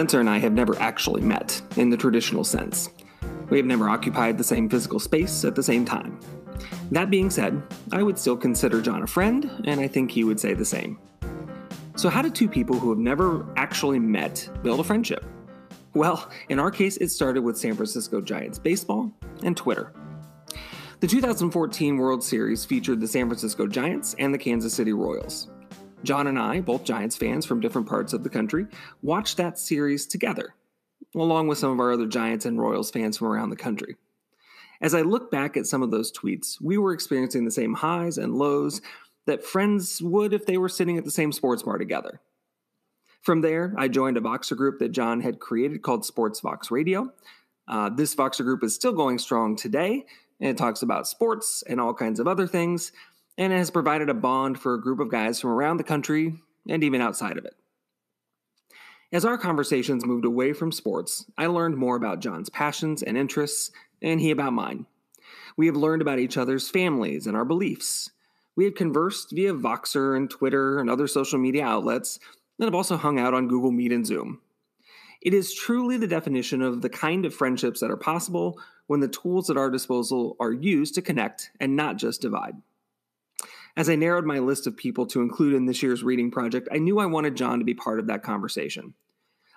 Spencer and I have never actually met in the traditional sense. We have never occupied the same physical space at the same time. That being said, I would still consider John a friend, and I think he would say the same. So, how do two people who have never actually met build a friendship? Well, in our case, it started with San Francisco Giants baseball and Twitter. The 2014 World Series featured the San Francisco Giants and the Kansas City Royals. John and I, both Giants fans from different parts of the country, watched that series together, along with some of our other Giants and Royals fans from around the country. As I look back at some of those tweets, we were experiencing the same highs and lows that friends would if they were sitting at the same sports bar together. From there, I joined a Voxer group that John had created called Sports Vox Radio. Uh, this Voxer group is still going strong today, and it talks about sports and all kinds of other things and it has provided a bond for a group of guys from around the country and even outside of it. As our conversations moved away from sports, I learned more about John's passions and interests, and he about mine. We have learned about each other's families and our beliefs. We have conversed via Voxer and Twitter and other social media outlets, and have also hung out on Google Meet and Zoom. It is truly the definition of the kind of friendships that are possible when the tools at our disposal are used to connect and not just divide. As I narrowed my list of people to include in this year's reading project, I knew I wanted John to be part of that conversation.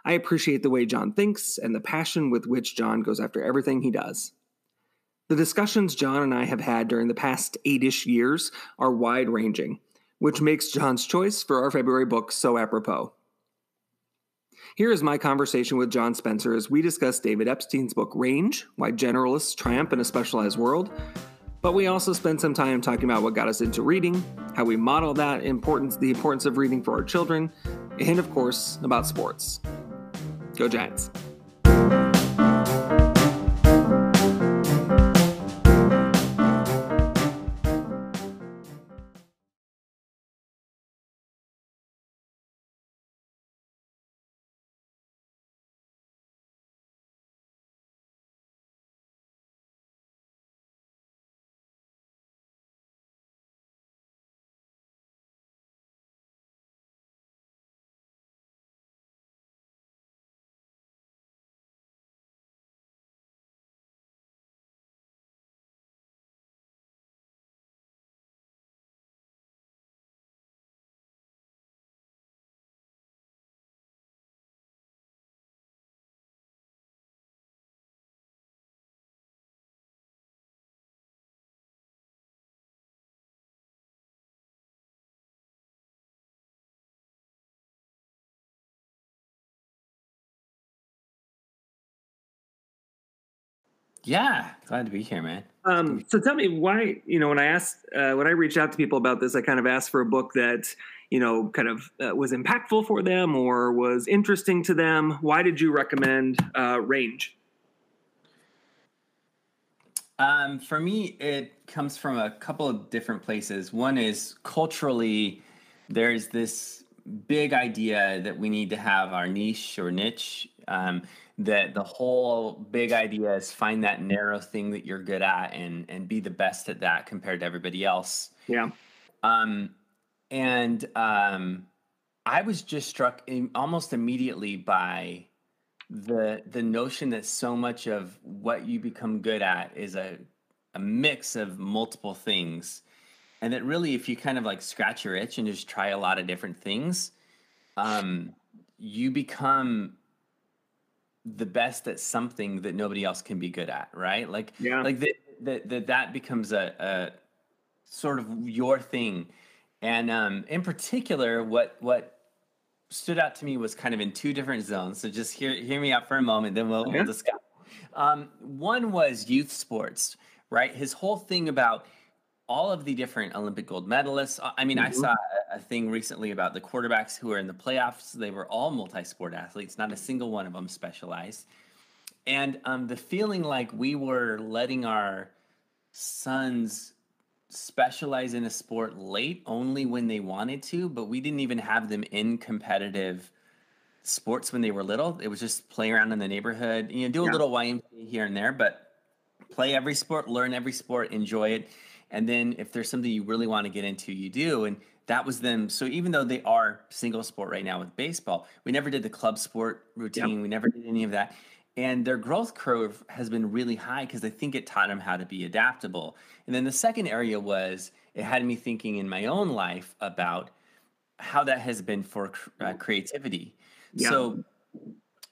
I appreciate the way John thinks and the passion with which John goes after everything he does. The discussions John and I have had during the past eight ish years are wide ranging, which makes John's choice for our February book so apropos. Here is my conversation with John Spencer as we discuss David Epstein's book Range Why Generalists Triumph in a Specialized World, but we also spend some time talking about what got us into reading, how we model that importance, the importance of reading for our children, and of course, about sports. Go Giants. Yeah, glad to be here, man. Um, so tell me why, you know, when I asked, uh, when I reached out to people about this, I kind of asked for a book that, you know, kind of uh, was impactful for them or was interesting to them. Why did you recommend uh, Range? Um, for me, it comes from a couple of different places. One is culturally, there's this big idea that we need to have our niche or niche. Um, that the whole big idea is find that narrow thing that you're good at and and be the best at that compared to everybody else. Yeah. Um, and um, I was just struck in, almost immediately by the the notion that so much of what you become good at is a a mix of multiple things and that really if you kind of like scratch your itch and just try a lot of different things um you become the best at something that nobody else can be good at, right? Like, yeah. like that that that, that becomes a, a sort of your thing. And um, in particular, what what stood out to me was kind of in two different zones. So just hear hear me out for a moment, then we'll, we'll discuss. Um, one was youth sports, right? His whole thing about all of the different Olympic gold medalists. I mean, mm-hmm. I saw a, thing recently about the quarterbacks who are in the playoffs. They were all multi-sport athletes. Not a single one of them specialized. And um, the feeling like we were letting our sons specialize in a sport late only when they wanted to, but we didn't even have them in competitive sports when they were little. It was just play around in the neighborhood, you know, do a yeah. little YMCA here and there, but play every sport, learn every sport, enjoy it And then if there's something you really want to get into, you do. And that was them. So even though they are single sport right now with baseball, we never did the club sport routine. Yep. We never did any of that. And their growth curve has been really high because I think it taught them how to be adaptable. And then the second area was it had me thinking in my own life about how that has been for uh, creativity. Yeah. So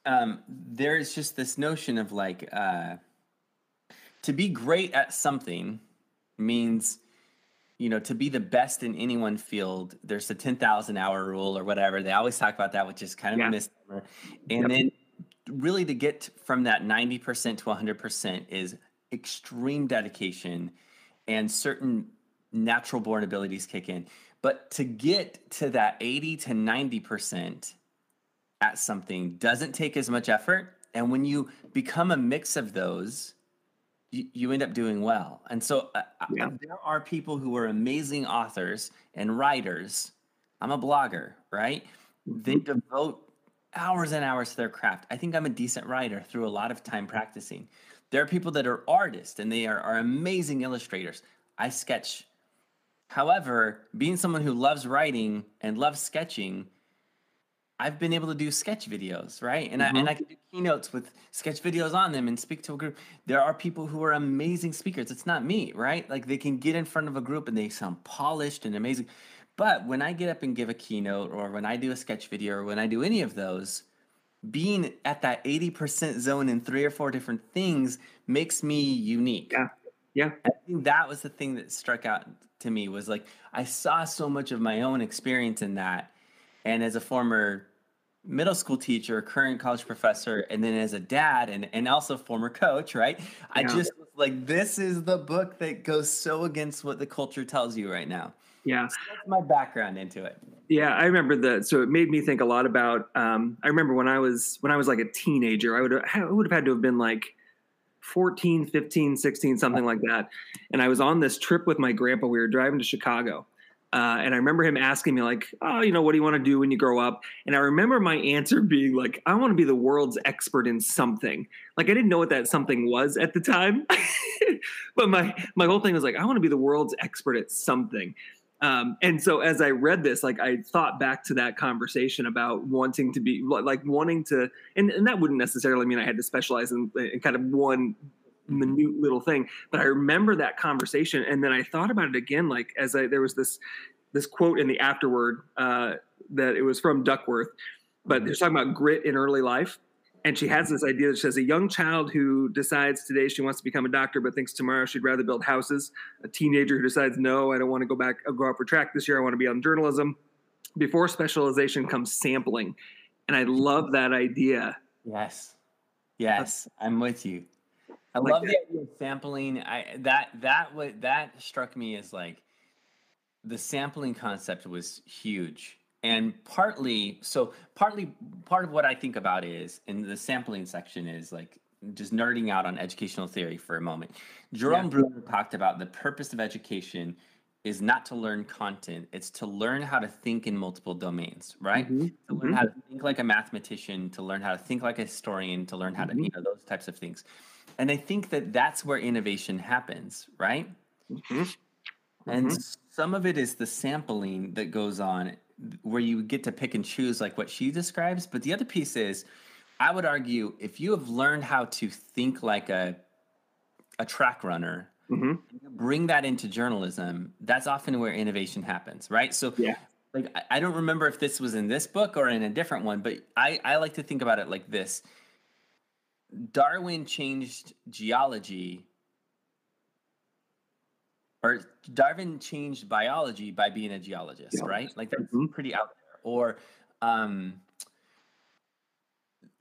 um, there's just this notion of like uh, to be great at something means you know to be the best in any one field there's the 10,000 hour rule or whatever they always talk about that which is kind of yeah. a misnomer and yep. then really to get from that 90% to 100% is extreme dedication and certain natural born abilities kick in but to get to that 80 to 90% at something doesn't take as much effort. And when you become a mix of those, you, you end up doing well. And so uh, uh yeah. there are people who are amazing authors and writers. I'm a blogger, right? They mm-hmm. devote hours and hours to their craft. I think I'm a decent writer through a lot of time practicing. There are people that are artists and they are, are amazing illustrators. I sketch However, being someone who loves writing and loves sketching, I've been able to do sketch videos, right? And mm-hmm. I and I can do keynotes with sketch videos on them and speak to a group. There are people who are amazing speakers. It's not me, right? Like they can get in front of a group and they sound polished and amazing. But when I get up and give a keynote or when I do a sketch video or when I do any of those, being at that 80% zone in three or four different things makes me unique. Yeah. Yeah. I think that was the thing that struck out to me was like I saw so much of my own experience in that. And as a former middle school teacher, current college professor, and then as a dad and, and also former coach, right? Yeah. I just like, this is the book that goes so against what the culture tells you right now. Yeah. So that's my background into it. Yeah, I remember that. So it made me think a lot about. Um, I remember when I was when I was like a teenager, I would I would have had to have been like 14, 15, 16, something like that. And I was on this trip with my grandpa. We were driving to Chicago. Uh, and I remember him asking me, like, oh, you know, what do you want to do when you grow up? And I remember my answer being, like, I want to be the world's expert in something. Like, I didn't know what that something was at the time. but my, my whole thing was, like, I want to be the world's expert at something. Um, and so as I read this, like I thought back to that conversation about wanting to be like wanting to, and, and that wouldn't necessarily mean I had to specialize in, in kind of one minute little thing, but I remember that conversation. And then I thought about it again, like as I, there was this, this quote in the afterword uh, that it was from Duckworth, but they're talking about grit in early life and she has this idea that she has a young child who decides today she wants to become a doctor but thinks tomorrow she'd rather build houses a teenager who decides no i don't want to go back I'll go out for track this year i want to be on journalism before specialization comes sampling. And i love that idea. Yes. Yes i'm with you i like love that. the idea of sampling i that that what that struck me as like the sampling concept was huge and partly so partly part of what i think about is in the sampling section is like just nerding out on educational theory for a moment jerome yeah. bruner talked about the purpose of education is not to learn content it's to learn how to think in multiple domains right mm-hmm. to learn mm-hmm. how to think like a mathematician to learn how to think like a historian to learn how mm-hmm. to you know those types of things and i think that that's where innovation happens right mm-hmm. and mm-hmm. some of it is the sampling that goes on where you get to pick and choose like what she describes. But the other piece is, I would argue if you have learned how to think like a a track runner, mm-hmm. bring that into journalism, that's often where innovation happens, right? So yeah. Like I don't remember if this was in this book or in a different one, but I, I like to think about it like this. Darwin changed geology or Darwin changed biology by being a geologist, yeah. right? Like that's mm-hmm. pretty out there. Or um,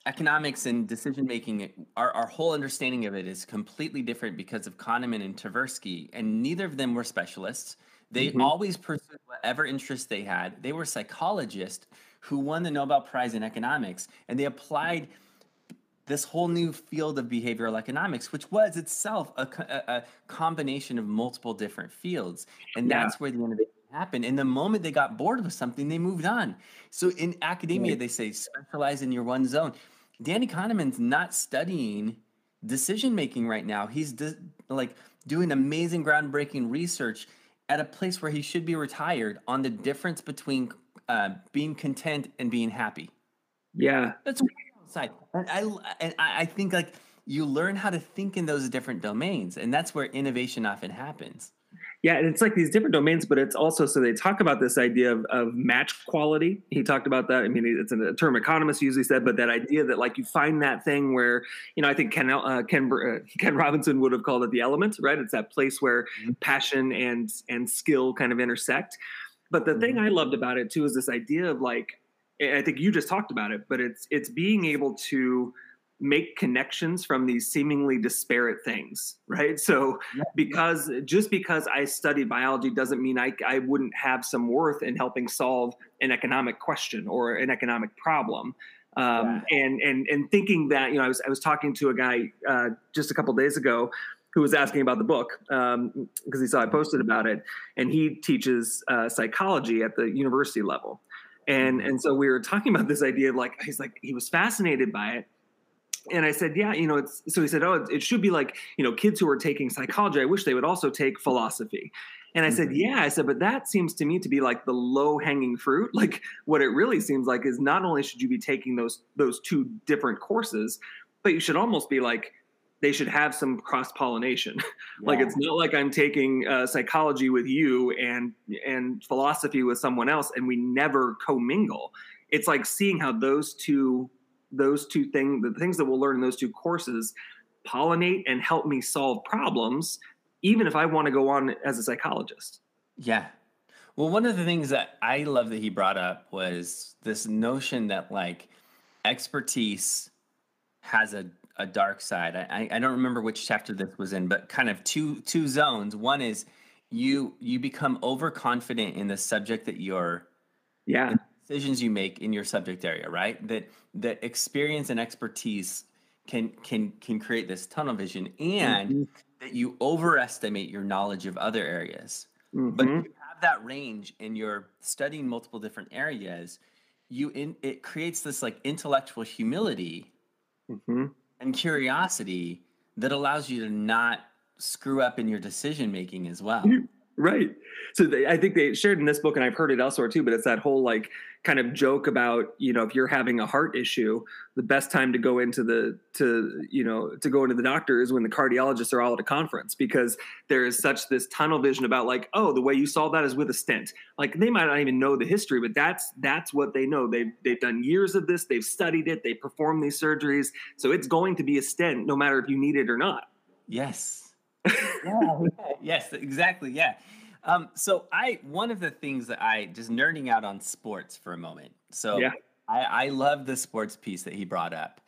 economics and decision making, our, our whole understanding of it is completely different because of Kahneman and Tversky, and neither of them were specialists. They mm-hmm. always pursued whatever interest they had. They were psychologists who won the Nobel Prize in economics, and they applied this whole new field of behavioral economics, which was itself a, a, a combination of multiple different fields. And yeah. that's where the innovation happened. And the moment they got bored with something, they moved on. So in academia, they say specialize in your one zone. Danny Kahneman's not studying decision making right now. He's de- like doing amazing groundbreaking research at a place where he should be retired on the difference between uh, being content and being happy. Yeah, that's And I and I think like you learn how to think in those different domains, and that's where innovation often happens. Yeah, and it's like these different domains, but it's also so they talk about this idea of, of match quality. He talked about that. I mean, it's a term economists usually said, but that idea that like you find that thing where you know I think Ken uh, Ken uh, Ken Robinson would have called it the element, right? It's that place where mm-hmm. passion and and skill kind of intersect. But the mm-hmm. thing I loved about it too is this idea of like I think you just talked about it, but it's it's being able to make connections from these seemingly disparate things, right? So because just because I studied biology doesn't mean I, I wouldn't have some worth in helping solve an economic question or an economic problem. Um, yeah. and and and thinking that you know I was I was talking to a guy uh, just a couple days ago who was asking about the book because um, he saw I posted about it, and he teaches uh, psychology at the university level, and mm-hmm. and so we were talking about this idea of like he's like he was fascinated by it and I said, yeah, you know, it's so he said, oh, it should be like, you know, kids who are taking psychology, I wish they would also take philosophy. And I said, mm-hmm. yeah, I said, but that seems to me to be like the low hanging fruit. Like what it really seems like is not only should you be taking those those two different courses, but you should almost be like they should have some cross pollination. Yeah. like it's not like I'm taking uh, psychology with you and and philosophy with someone else, and we never commingle. It's like seeing how those two those two things, the things that we'll learn in those two courses, pollinate and help me solve problems, even if I want to go on as a psychologist. Yeah. Well, one of the things that I love that he brought up was this notion that like expertise has a, a dark side. I, I don't remember which chapter this was in, but kind of two two zones. One is you you become overconfident in the subject that you're yeah decisions you make in your subject area, right? That that experience and expertise can can can create this tunnel vision and mm-hmm. that you overestimate your knowledge of other areas. Mm-hmm. But you have that range and you're studying multiple different areas, you in it creates this like intellectual humility mm-hmm. And curiosity that allows you to not screw up in your decision making as well. Right. So they, I think they shared in this book, and I've heard it elsewhere too. But it's that whole like kind of joke about you know if you're having a heart issue, the best time to go into the to you know to go into the doctor is when the cardiologists are all at a conference because there is such this tunnel vision about like oh the way you solve that is with a stent. Like they might not even know the history, but that's that's what they know. They've they've done years of this. They've studied it. They perform these surgeries, so it's going to be a stent no matter if you need it or not. Yes yeah, yes, exactly. Yeah. Um, so I one of the things that I just nerding out on sports for a moment. So yeah. I, I love the sports piece that he brought up.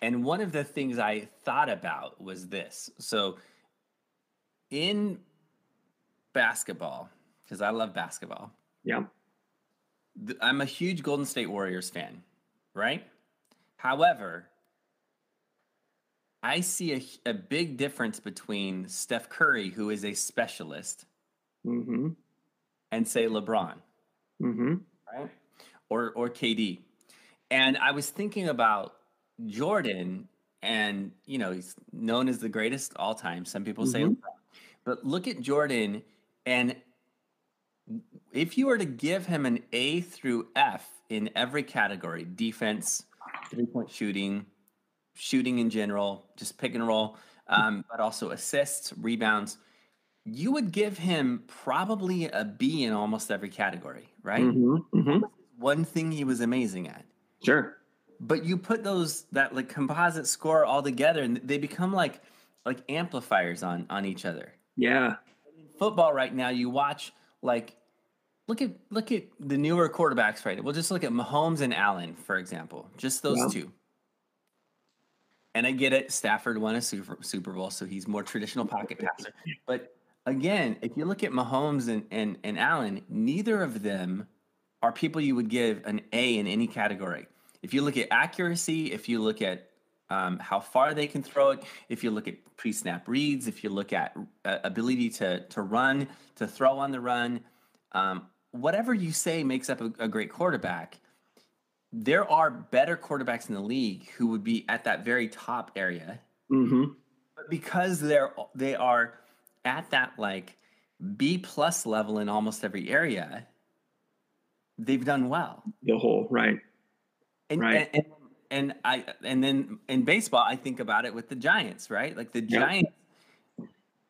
And one of the things I thought about was this. So in basketball, because I love basketball. Yeah. I'm a huge Golden State Warriors fan, right? However, I see a, a big difference between Steph Curry, who is a specialist, mm-hmm. and say LeBron, mm-hmm. right? Or or KD. And I was thinking about Jordan, and you know he's known as the greatest all time. Some people say, mm-hmm. but look at Jordan, and if you were to give him an A through F in every category, defense, three point shooting, shooting in general, just pick and roll, um, but also assists, rebounds. You would give him probably a B in almost every category, right? Mm-hmm, mm-hmm. One thing he was amazing at. Sure. But you put those that like composite score all together, and they become like like amplifiers on on each other. Yeah. In football right now, you watch like look at look at the newer quarterbacks right. We'll just look at Mahomes and Allen, for example. Just those yeah. two. And I get it. Stafford won a Super, Super Bowl, so he's more traditional pocket passer. But again, if you look at Mahomes and, and, and Allen, neither of them are people you would give an A in any category. If you look at accuracy, if you look at um, how far they can throw it, if you look at pre-snap reads, if you look at uh, ability to to run, to throw on the run, um, whatever you say makes up a, a great quarterback there are better quarterbacks in the league who would be at that very top area. Mm-hmm. But because they're they are at that like B plus level in almost every area, they've done well. The whole right, and, right. And, and, and I and then in baseball, I think about it with the Giants, right? Like the Giants.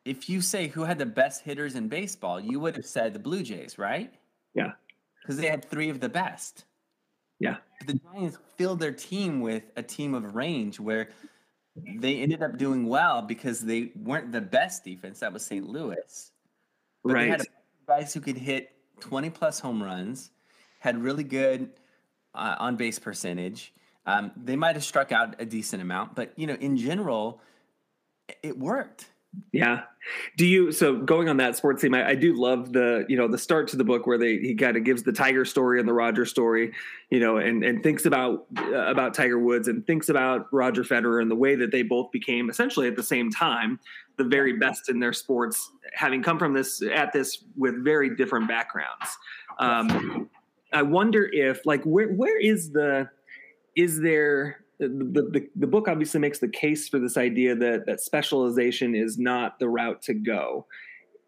If you say who had the best hitters in baseball, you would have said the Blue Jays, right? Yeah. Because they had three of the best. Yeah. But the Giants filled their team with a team of range where they ended up doing well because they weren't the best defense. That was St. Louis. But right. they had guys who could hit 20 plus home runs, had really good uh, on base percentage. Um, they might have struck out a decent amount, but you know, in general, it worked. Yeah. Do you so going on that sports theme? I, I, do love the you know the start to the book where they he kind of gives the Tiger story and the Roger story, you know, and and thinks about uh, about Tiger Woods and thinks about Roger Federer and the way that they both became essentially at the same time the very best in their sports, having come from this at this with very different backgrounds. Um, I wonder if like where where is the is there the, the, the book obviously makes the case for this idea that that specialization is not the route to go.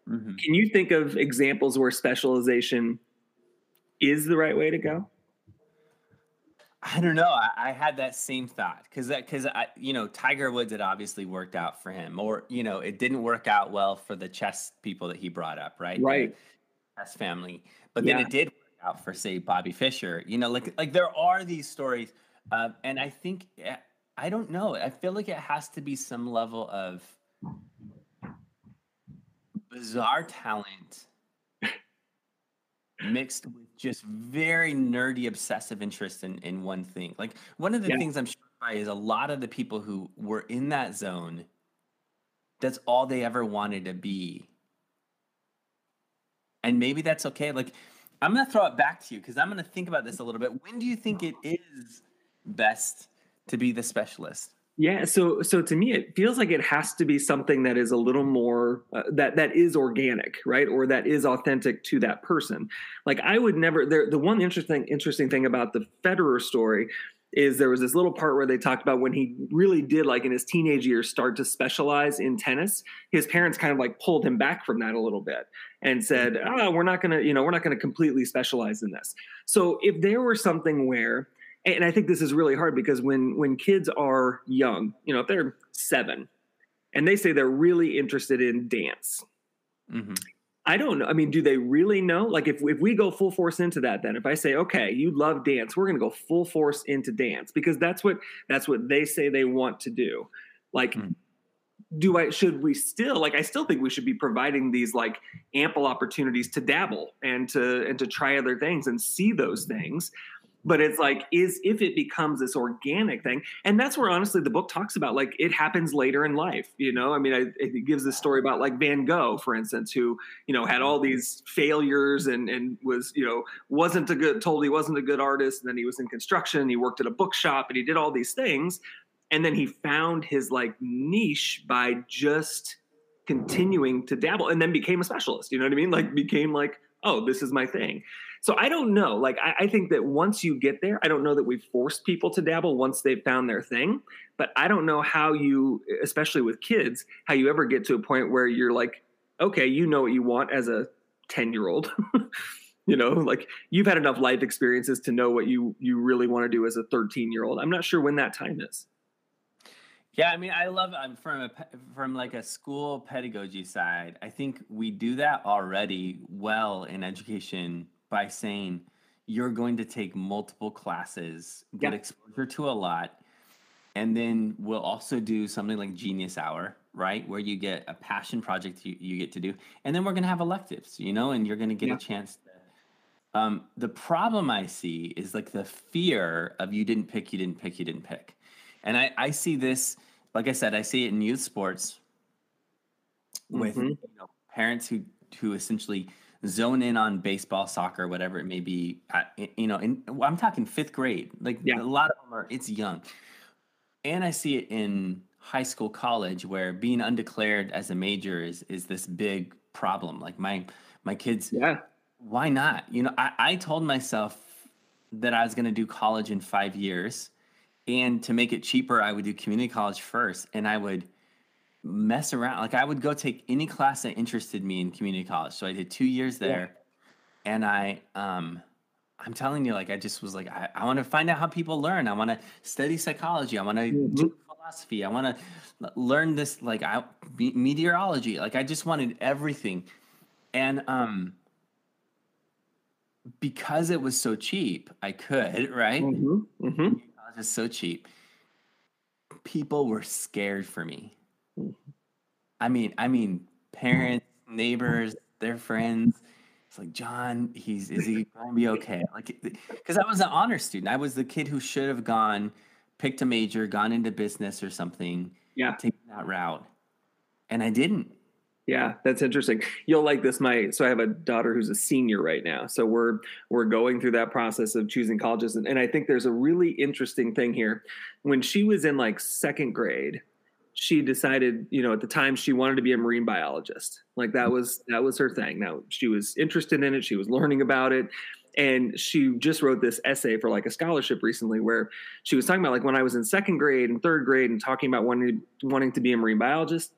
Mm-hmm. Can you think of examples where specialization is the right way to go? I don't know. I, I had that same thought because that because I you know Tiger Woods had obviously worked out for him, or you know it didn't work out well for the chess people that he brought up, right? Right. The chess family, but then it did work out for say Bobby Fischer. You know, like like there are these stories uh, and I think eh, I don't know. I feel like it has to be some level of bizarre talent mixed with just very nerdy, obsessive interest in, in one thing. Like one of the yeah. things I'm struck by is a lot of the people who were in that zone, that's all they ever wanted to be. And maybe that's okay. Like I'm gonna throw it back to you because I'm gonna think about this a little bit. When do you think it is best to be the specialist? Yeah, so so to me, it feels like it has to be something that is a little more uh, that that is organic, right, or that is authentic to that person. Like I would never. There, the one interesting interesting thing about the Federer story is there was this little part where they talked about when he really did like in his teenage years start to specialize in tennis his parents kind of like pulled him back from that a little bit and said oh we're not going to you know we're not going to completely specialize in this so if there were something where and I think this is really hard because when when kids are young, you know, if they're seven, and they say they're really interested in dance, mm-hmm. I don't know. I mean, do they really know? Like, if if we go full force into that, then if I say, okay, you love dance, we're going to go full force into dance because that's what that's what they say they want to do. Like. Mm-hmm do I should we still like I still think we should be providing these like ample opportunities to dabble and to and to try other things and see those things but it's like is if it becomes this organic thing and that's where honestly the book talks about like it happens later in life you know? I mean I, it gives this story about like van gogh for instance who you know had all these failures and and was you know wasn't a good told he wasn't a good artist and then he was in construction he worked at a bookshop and he did all these things and then he found his like niche by just continuing to dabble and then became a specialist you know what i mean? Like became like oh this is my thing so I don't know. Like I, I, think that once you get there, I don't know that we force people to dabble once they've found their thing. But I don't know how you, especially with kids, how you ever get to a point where you're like, okay, you know what you want as a 10 year old. you know, like you've had enough life experiences to know what you you really want to do as a 13 year old. I'm not sure when that time is. Yeah, I mean, I love I'm from a from like a school pedagogy side. I think we do that already well in education by saying you're going to take multiple classes, get yeah. exposure to a lot, and then we'll also do something like Genius Hour, right? Where you get a passion project you, you get to do. And then we're going to have electives, you know, and you're going to get yeah. a chance to. Um, the problem I see is like the fear of you didn't pick, you didn't pick, you didn't pick. And I, I see this, like I said, I see it in youth sports with mm-hmm. you know, parents who who essentially zone in on baseball, soccer, whatever it may be. you know, and I'm talking fifth grade. Like yeah. a lot of them are. It's young, and I see it in high school, college, where being undeclared as a major is is this big problem. Like my my kids. Yeah. Why not? You know, I, I told myself that I was going to do college in five years, and to make it cheaper, I would do community college first, and I would mess around. Like I would go take any class that interested me in community college. So I did two years there, yeah. and I um. I'm telling you, like I just was like, I, I want to find out how people learn. I want to study psychology. I want to mm-hmm. do philosophy. I want to learn this, like I meteorology. Like I just wanted everything, and um, because it was so cheap, I could, right? Mm-hmm. Mm-hmm. It was just so cheap. People were scared for me. I mean, I mean, parents, neighbors, their friends. It's like John, he's is he going to be okay? Like, because I was an honor student. I was the kid who should have gone, picked a major, gone into business or something. Yeah, taken that route, and I didn't. Yeah, that's interesting. You'll like this. My so I have a daughter who's a senior right now. So we're we're going through that process of choosing colleges, and, and I think there's a really interesting thing here. When she was in like second grade, she decided, you know, at the time she wanted to be a marine biologist. Like that mm. was that was her thing. Now she was interested in it. She was learning about it, and she just wrote this essay for like a scholarship recently where she was talking about like when I was in second grade and third grade and talking about wanting wanting to be a marine biologist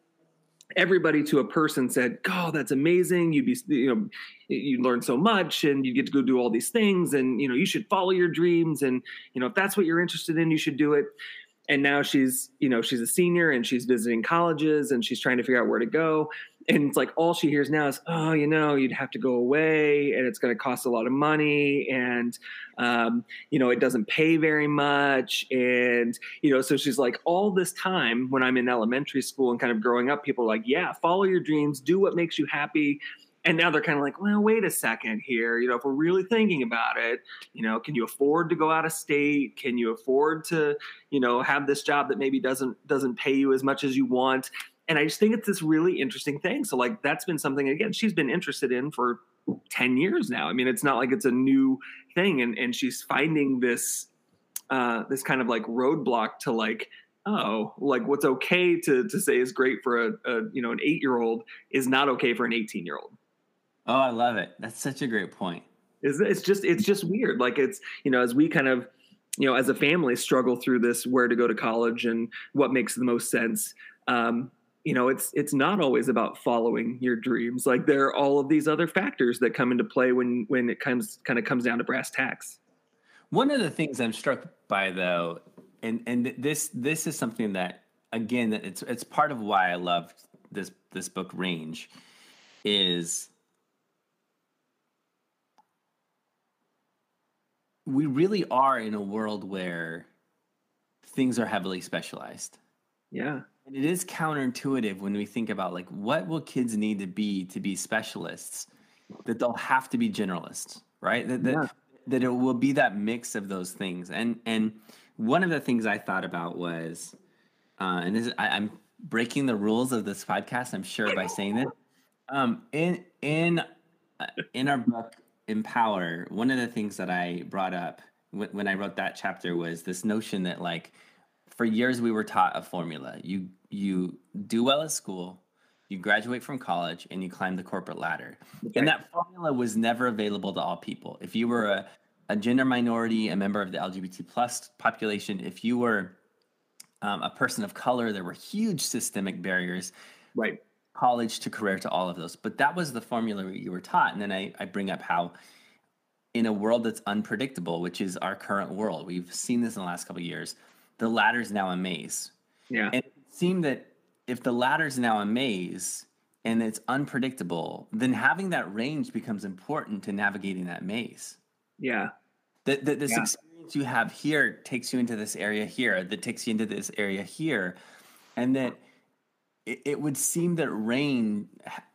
everybody to a person said, "Oh, that's amazing! You'd be, you know, you learn so much, and you get to go do all these things, and you know, you should follow your dreams, and you know, if that's what you're interested in, you should do it." And now she's, you know, she's a senior and she's visiting colleges and she's trying to figure out where to go. And it's like all she hears now is oh you know you'd have to go away and it's going to cost a lot of money and um, you know it doesn't pay very much. And you know so she's like all this time when i'm in elementary school and kind of growing up people are like yeah follow your dreams do what makes you happy and now they're kind of like well wait a second here you know if we're really thinking about it you know can you afford to go out of state can you afford to you know have this job that maybe doesn't doesn't pay you as much as you want and I just think it's this really interesting thing. So like that's been something again she's been interested in for 10 years now. I mean, it's not like it's a new thing and and she's finding this uh this kind of like roadblock to like oh, like what's okay to to say is great for a, a you know an 8-year-old is not okay for an 18-year-old. Oh, I love it. That's such a great point. It's, it's just it's just weird. Like it's, you know, as we kind of you know, as a family struggle through this where to go to college and what makes the most sense. Um, you know it's it's not always about following your dreams like there are all of these other factors that come into play when when it comes kind of comes down to brass tacks one of the things i'm struck by though and and this this is something that again that it's it's part of why i loved this this book range is we really are in a world where things are heavily specialized yeah and it is counterintuitive when we think about like what will kids need to be to be specialists that they'll have to be generalists, right? That that, yeah. that it will be that mix of those things. And and one of the things I thought about was, uh, and this, I, I'm breaking the rules of this podcast, I'm sure by saying this. Um, in in uh, in our book Empower, one of the things that I brought up when I wrote that chapter was this notion that like for years we were taught a formula. You you do well at school, you graduate from college, and you climb the corporate ladder. Okay. And that formula was never available to all people. If you were a, a gender minority, a member of the LGBT plus population, if you were um, a person of color, there were huge systemic barriers. Right. College to career to all of those. But that was the formula you were taught. And then I, I bring up how in a world that's unpredictable, which is our current world, we've seen this in the last couple years the ladder's now a maze. Yeah. And it seemed that if the ladder's now a maze and it's unpredictable, then having that range becomes important to navigating that maze. Yeah. That, this yeah. experience you have here takes you into this area here, that takes you into this area here. And that it, it would seem that range,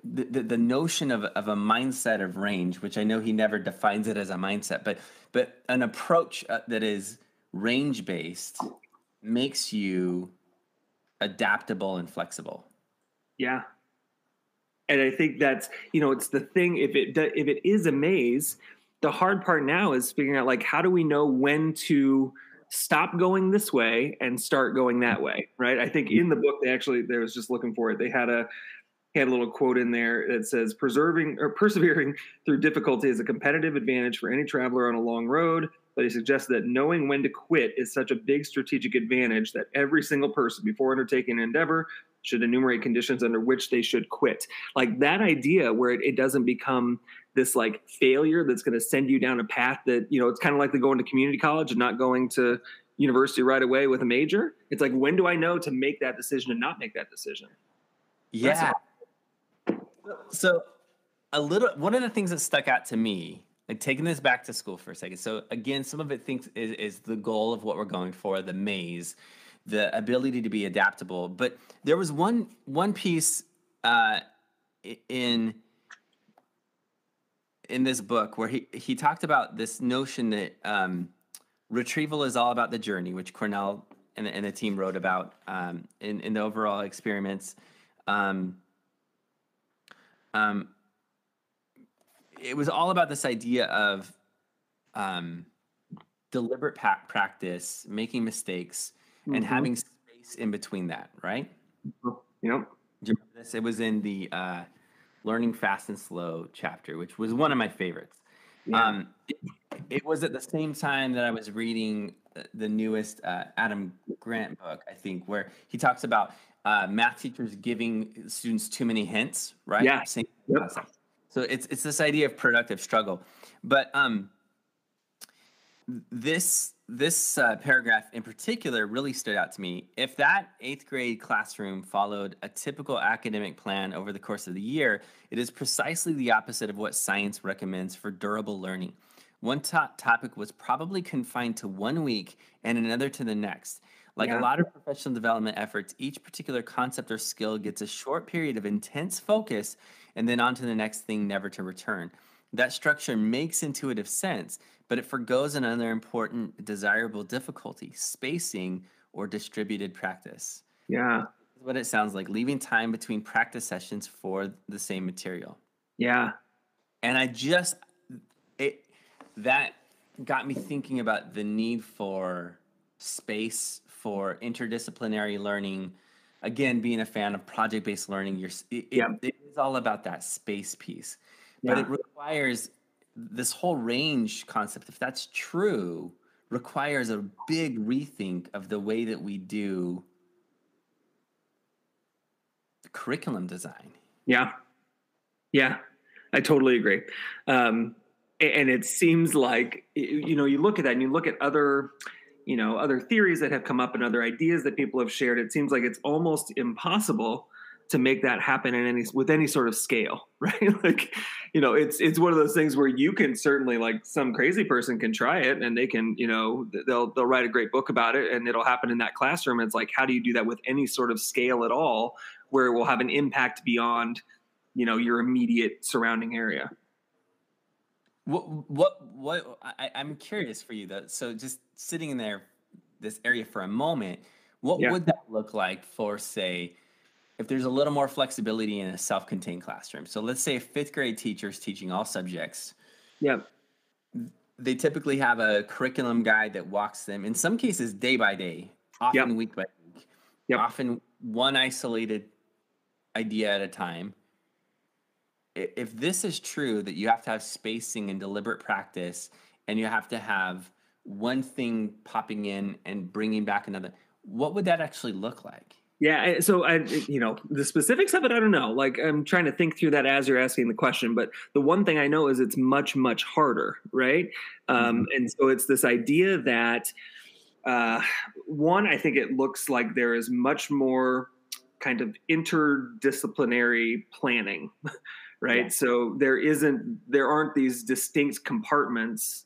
the, the, the notion of, of a mindset of range, which I know he never defines it as a mindset, but but an approach uh, that is range based makes you adaptable and flexible. Yeah. And I think that's, you know, it's the thing if it if it is a maze, the hard part now is figuring out like how do we know when to stop going this way and start going that mm-hmm. way, right? I think mm-hmm. in the book they actually there was just looking for it. They had a had a little quote in there that says preserving or persevering through difficulty is a competitive advantage for any traveler on a long road but he suggests that knowing when to quit is such a big strategic advantage that every single person, before undertaking an endeavor, should enumerate conditions under which they should quit. Like that idea where it, it doesn't become this like failure that's going to send you down a path that, you know, it's kind of like going to community college and not going to university right away with a major. It's like, when do I know to make that decision and not make that decision? Yeah. So a little, one of the things that stuck out to me like taking this back to school for a second. So again, some of it thinks is, is the goal of what we're going for, the maze, the ability to be adaptable. But there was one one piece uh, in in this book where he he talked about this notion that um, retrieval is all about the journey, which Kornell and, and the team wrote about um, in in the overall experiments. Um, um, it was all about this idea of um, deliberate pa- practice, making mistakes, mm-hmm. and having space in between that. Right? Yep. Do you remember this? It was in the uh, learning fast and slow chapter, which was one of my favorites. Yeah. Um, it, it, was at the same time that I was reading the newest uh, Adam Grant book, I think, where he talks about uh, math teachers giving students too many hints, right? Yeah. Same yep. So it's it's this idea of productive struggle, but um, this this uh, paragraph in particular really stood out to me. If that eighth grade classroom followed a typical academic plan over the course of the year, it is precisely the opposite of what science recommends for durable learning. One top topic was probably confined to one week and another to the next. Like yeah. a lot of professional development efforts, each particular concept or skill gets a short period of intense focus and then on to the next thing, never to return. That structure makes intuitive sense, but it forgoes another important desirable difficulty spacing or distributed practice. Yeah. what it sounds like leaving time between practice sessions for the same material. Yeah. And I just, it, that got me thinking about the need for space for interdisciplinary learning. Again, being a fan of project based learning, you're, it, yeah. it is all about that space piece, but it requires this whole range concept. If that's true, requires a big rethink of the way that we do curriculum design. Yeah. Yeah. I totally agree. Um, and it seems like, you know, you look at that and you look at other, you know other theories that have come up and other ideas that people have shared it seems like it's almost impossible to make that happen in any with any sort of scale right like you know it's it's one of those things where you can certainly like some crazy person can try it and they can you know they'll they'll write a great book about it and it'll happen in that classroom it's like how do you do that with any sort of scale at all where it will have an impact beyond you know your immediate surrounding area what what what? I, I'm curious for you though. So just sitting in there, this area for a moment, what yeah. would that look like for say, if there's a little more flexibility in a self-contained classroom? So let's say a fifth grade teacher is teaching all subjects. Yeah. They typically have a curriculum guide that walks them, in some cases, day by day, often yep. week by week, yep. often one isolated idea at a time if this is true that you have to have spacing and deliberate practice and you have to have one thing popping in and bringing back another what would that actually look like yeah so i you know the specifics of it i don't know like i'm trying to think through that as you're asking the question but the one thing i know is it's much much harder right um, mm-hmm. and so it's this idea that uh, one i think it looks like there is much more kind of interdisciplinary planning right? Yeah. So there isn't there aren't these distinct compartments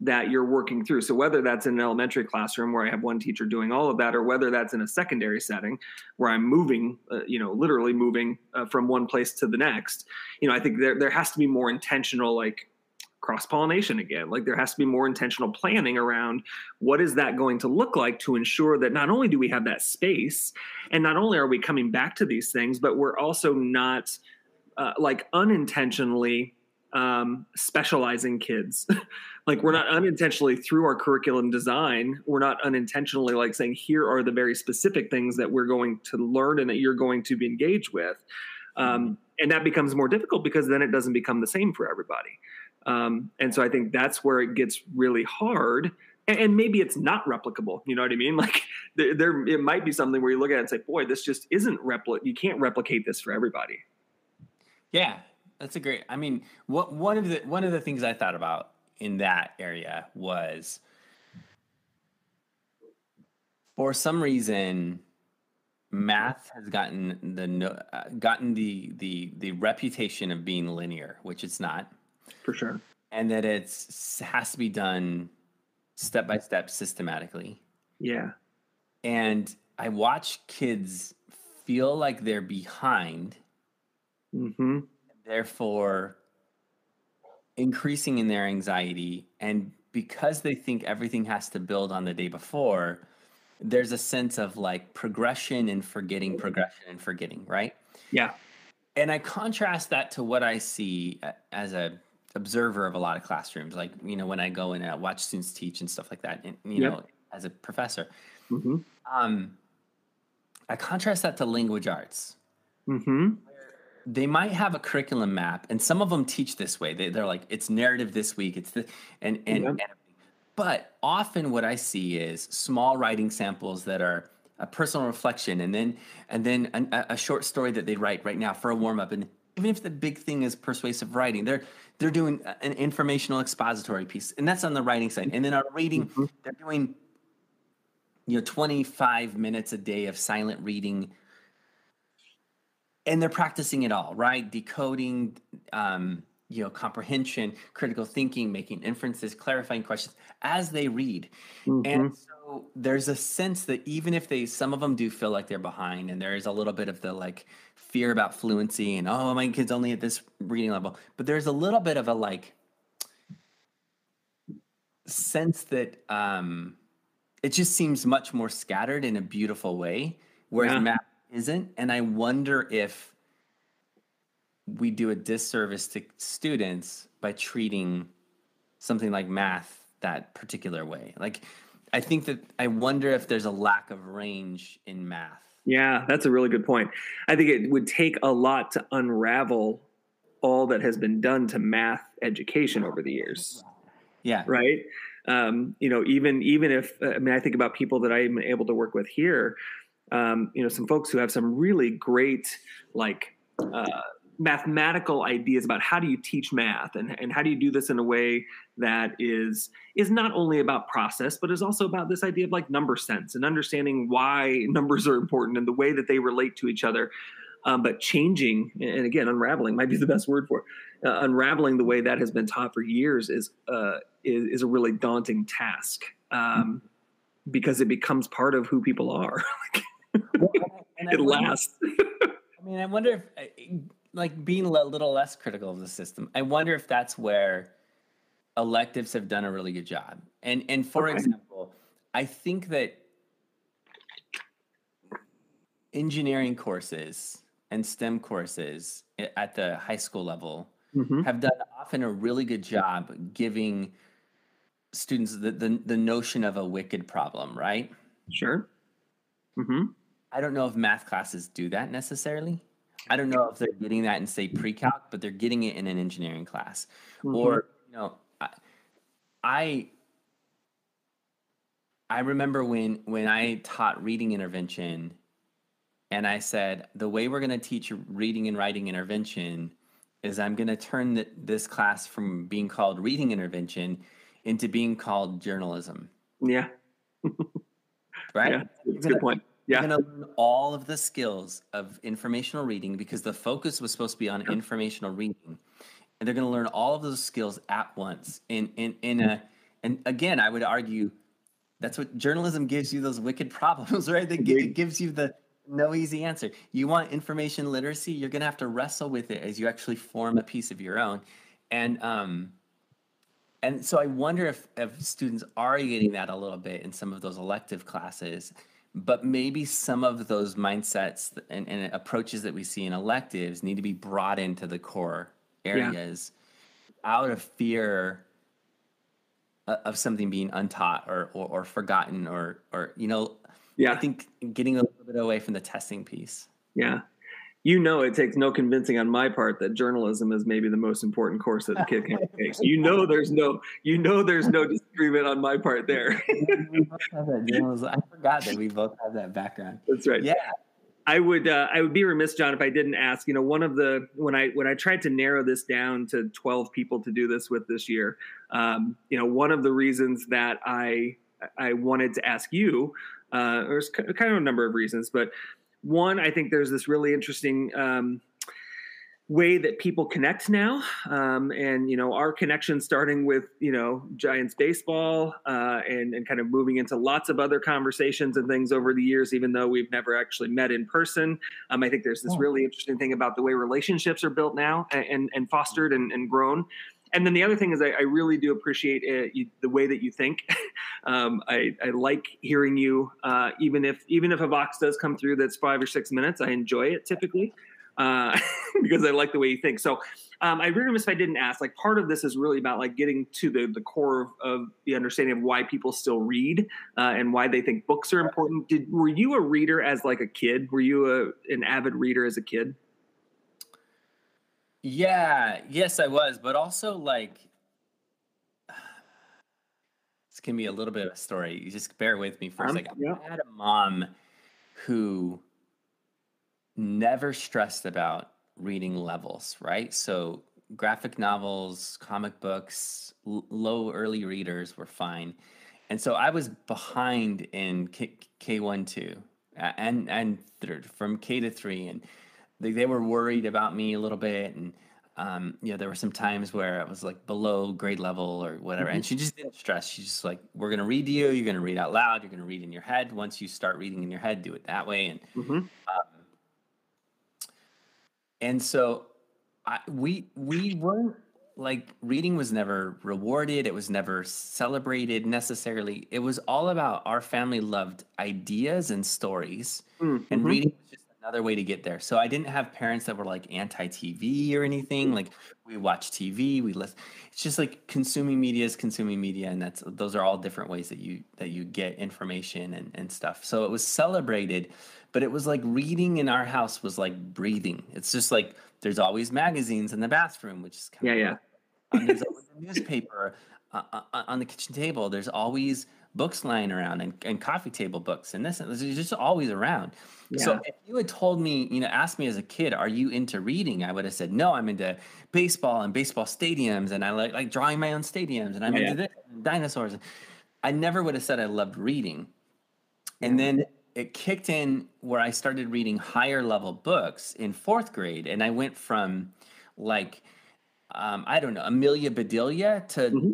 that you're working through. So whether that's in an elementary classroom where I have one teacher doing all of that, or whether that's in a secondary setting where I'm moving, uh, you know, literally moving uh, from one place to the next, you know, I think there there has to be more intentional like cross pollination again. Like there has to be more intentional planning around what is that going to look like to ensure that not only do we have that space, and not only are we coming back to these things, but we're also not uh, like unintentionally um, specializing kids. like we're not unintentionally through our curriculum design, we're not unintentionally like saying here are the very specific things that we're going to learn and that you're going to be engaged with. Um, mm-hmm. and that becomes more difficult because then it doesn't become the same for everybody. Um, and so I think that's where it gets really hard and, and maybe it's not replicable. You know what I mean? Like there, there, it might be something where you look at it and say, "Boy, this just isn't repli. You can't replicate this for everybody." Yeah, that's a great. I mean, what one of the one of the things I thought about in that area was for some reason math has gotten the uh, gotten the the the reputation of being linear, which it's not. For sure. And that it's has to be done step by step systematically. Yeah. And I watch kids feel like they're behind. Mm-hmm. Therefore, increasing in their anxiety. And because they think everything has to build on the day before, there's a sense of like progression and forgetting, progression and forgetting, right? Yeah. And I contrast that to what I see as a observer of a lot of classrooms, like you know when I go in and I watch students teach and stuff like that, and you yep. know as a professor. Mm-hmm. Um, I contrast that to language arts. Mm-hmm. They might have a curriculum map, and some of them teach this way. They, are like, it's narrative this week. It's the and and, yep. and but often what I see is small writing samples that are a personal reflection, and then and then a, a short story that they write right now for a warm up. And even if the big thing is persuasive writing, they're they're doing an informational expository piece, and that's on the writing side. And then our reading, mm-hmm. they're doing you know 25 minutes a day of silent reading and they're practicing it all right decoding um, you know comprehension critical thinking making inferences clarifying questions as they read mm-hmm. and so there's a sense that even if they some of them do feel like they're behind and there is a little bit of the like fear about fluency and oh my kid's only at this reading level but there's a little bit of a like sense that um it just seems much more scattered in a beautiful way whereas yeah. math isn't and i wonder if we do a disservice to students by treating something like math that particular way. Like, I think that I wonder if there's a lack of range in math. Yeah, that's a really good point. I think it would take a lot to unravel all that has been done to math education over the years. Yeah. Right. Um, you know, even even if I mean, I think about people that I'm able to work with here. Um, you know, some folks who have some really great like uh, mathematical ideas about how do you teach math and, and how do you do this in a way that is is not only about process but is also about this idea of like number sense and understanding why numbers are important and the way that they relate to each other. Um, but changing and again unraveling might be the best word for it uh, unraveling the way that has been taught for years is uh, is, is a really daunting task um, because it becomes part of who people are well, it lasts I mean, I wonder if uh, like being a little less critical of the system. I wonder if that's where electives have done a really good job. And and for okay. example, I think that engineering courses and STEM courses at the high school level mm-hmm. have done often a really good job giving students the, the, the notion of a wicked problem, right? Sure. Mm-hmm. I don't know if math classes do that necessarily. I don't know if they're getting that in say pre-calc, but they're getting it in an engineering class. Mm-hmm. Or you know, I, I I remember when when I taught reading intervention and I said the way we're going to teach reading and writing intervention is I'm going to turn the, this class from being called reading intervention into being called journalism. Yeah. right? Yeah, that's a good point yeah. You're going to learn all of the skills of informational reading because the focus was supposed to be on informational reading. And they're going to learn all of those skills at once in in in a and again, I would argue that's what journalism gives you those wicked problems, right? That it gives you the no easy answer. You want information literacy, you're going to have to wrestle with it as you actually form a piece of your own. And um and so I wonder if if students are getting that a little bit in some of those elective classes but maybe some of those mindsets and, and, approaches that we see in electives need to be brought into the core areas yeah. out of fear of something being untaught or, or, or, forgotten or or you know yeah. i think getting a little bit away from the testing piece. Yeah you know it takes no convincing on my part that journalism is maybe the most important course that a kid can take. You know there's no you know there's no disagreement on my part there. I forgot that we both have that background. That's right. Yeah. I would uh, I would be remiss, John, if I didn't ask. You know, one of the when I when I tried to narrow this down to twelve people to do this with this year, um, you know, one of the reasons that I I wanted to ask you, uh, there's kind of a number of reasons, but one, I think there's this really interesting um, way that people connect now um, and you know our connection starting with you know giants baseball uh, and, and kind of moving into lots of other conversations and things over the years even though we've never actually met in person. Um, i think there's this really interesting thing about the way relationships are built now and, and fostered and, and grown and then the other thing is I, I really do appreciate it, you, the way that you think. um, I, I, like hearing you, uh, even if even if a box does come through that's five or six minutes, I enjoy it typically uh, because I like the way you think. So um, I really miss if I didn't ask. Like part of this is really about like getting to the the core of, of the understanding of why people still read uh, and why they think books are important. Did were you a reader as like a kid? Were you a an avid reader as a kid? Yeah, yes, I was, but also like this can be a little bit of a story. You just bear with me for a um, second. Yeah. I had a mom who never stressed about reading levels, right? So graphic novels, comic books, l- low early readers were fine. And so I was behind in K- K1 2 and and third, from K to 3 and they, they were worried about me a little bit and um, you know, there were some times where I was like below grade level or whatever, mm-hmm. and she just didn't stress. She's just like, "We're gonna read to you. You're gonna read out loud. You're gonna read in your head. Once you start reading in your head, do it that way." And mm-hmm. um, and so I, we we weren't like reading was never rewarded. It was never celebrated necessarily. It was all about our family loved ideas and stories, mm-hmm. and reading another way to get there. So I didn't have parents that were like anti TV or anything. Like we watch TV, we listen. It's just like consuming media is consuming media, and that's those are all different ways that you that you get information and and stuff. So it was celebrated, but it was like reading in our house was like breathing. It's just like there's always magazines in the bathroom, which is kind yeah, of yeah. there's always a newspaper uh, uh, on the kitchen table. There's always books lying around and, and coffee table books and this and this is just always around. Yeah. So if you had told me, you know, asked me as a kid, are you into reading? I would have said, no, I'm into baseball and baseball stadiums and I like like drawing my own stadiums and I'm yeah. into this dinosaurs. I never would have said I loved reading. And then it kicked in where I started reading higher level books in fourth grade. And I went from like, um, I don't know, Amelia Bedelia to mm-hmm.